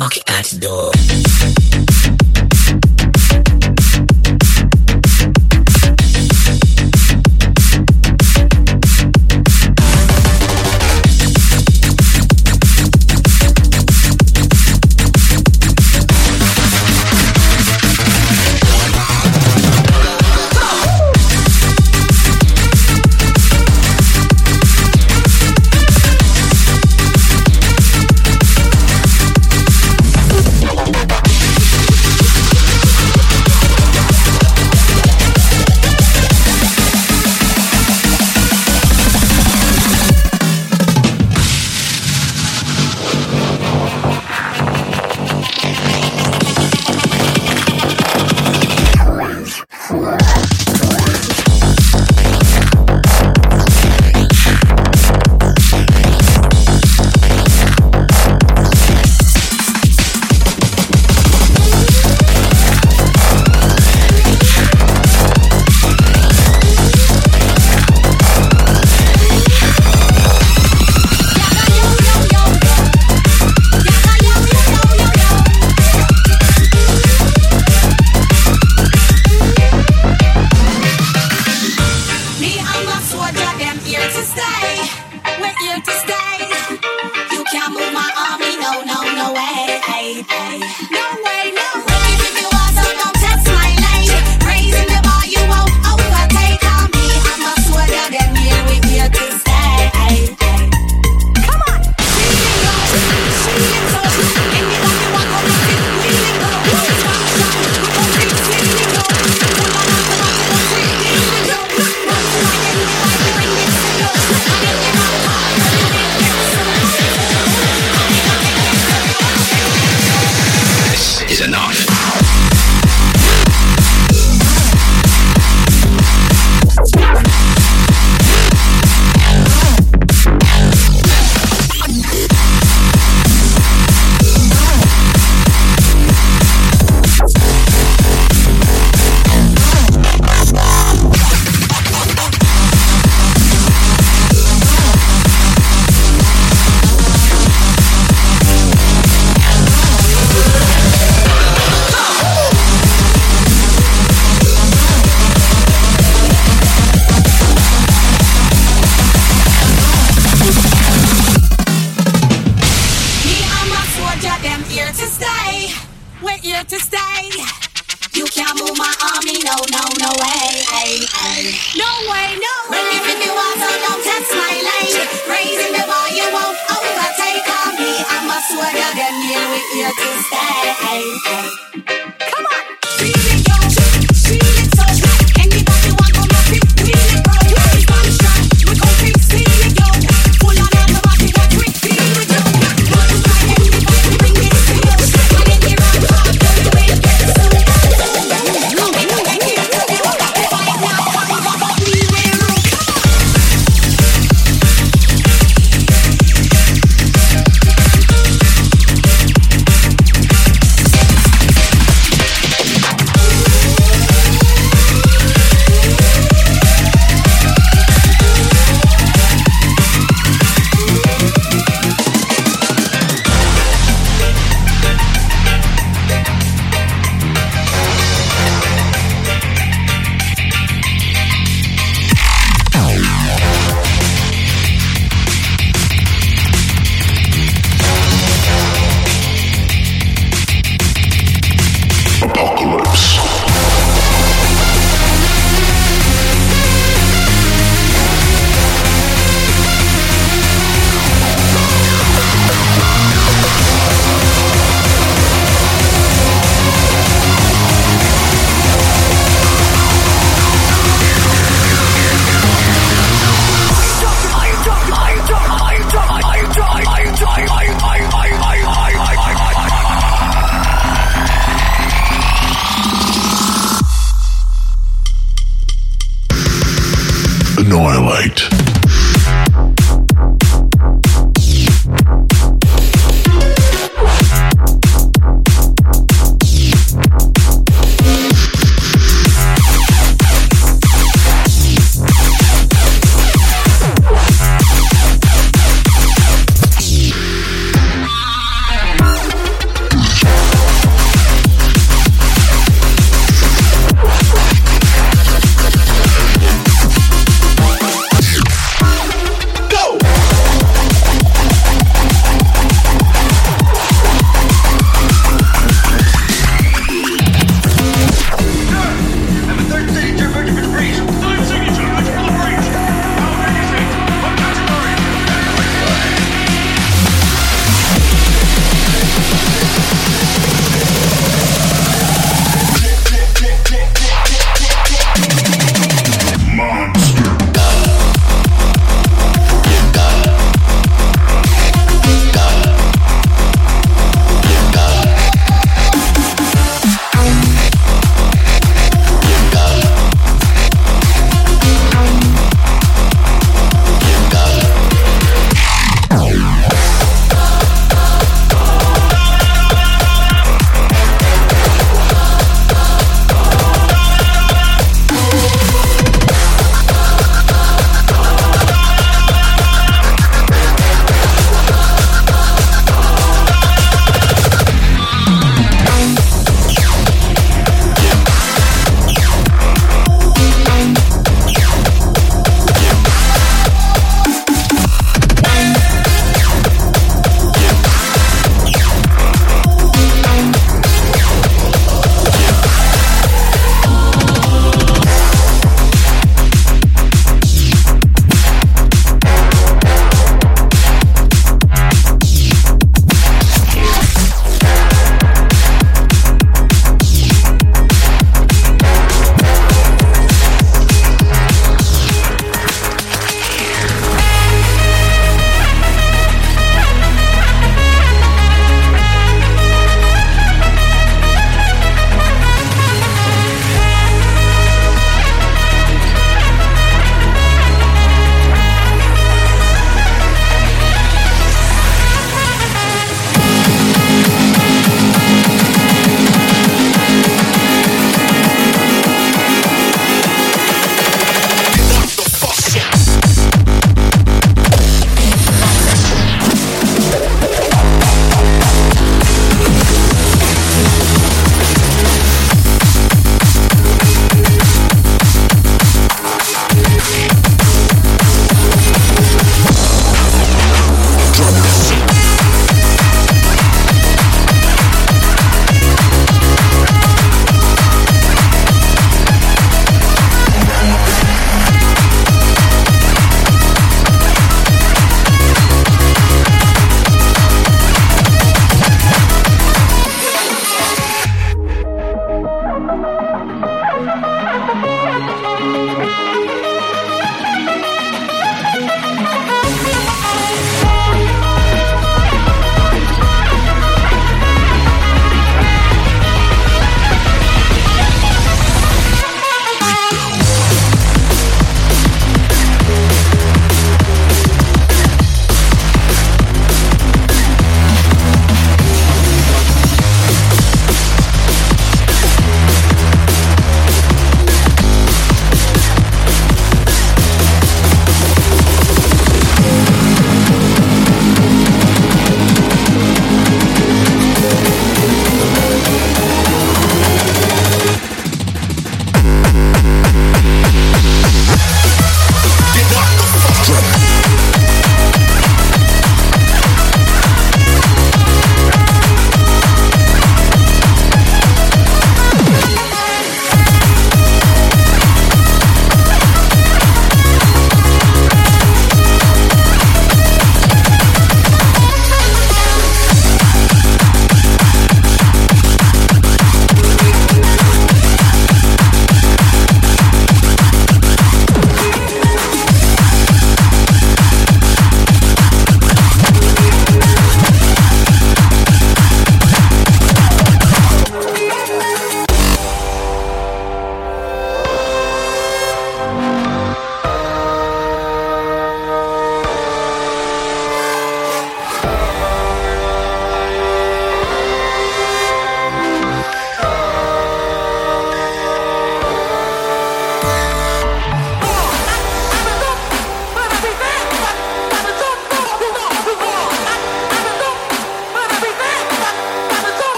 knock at door.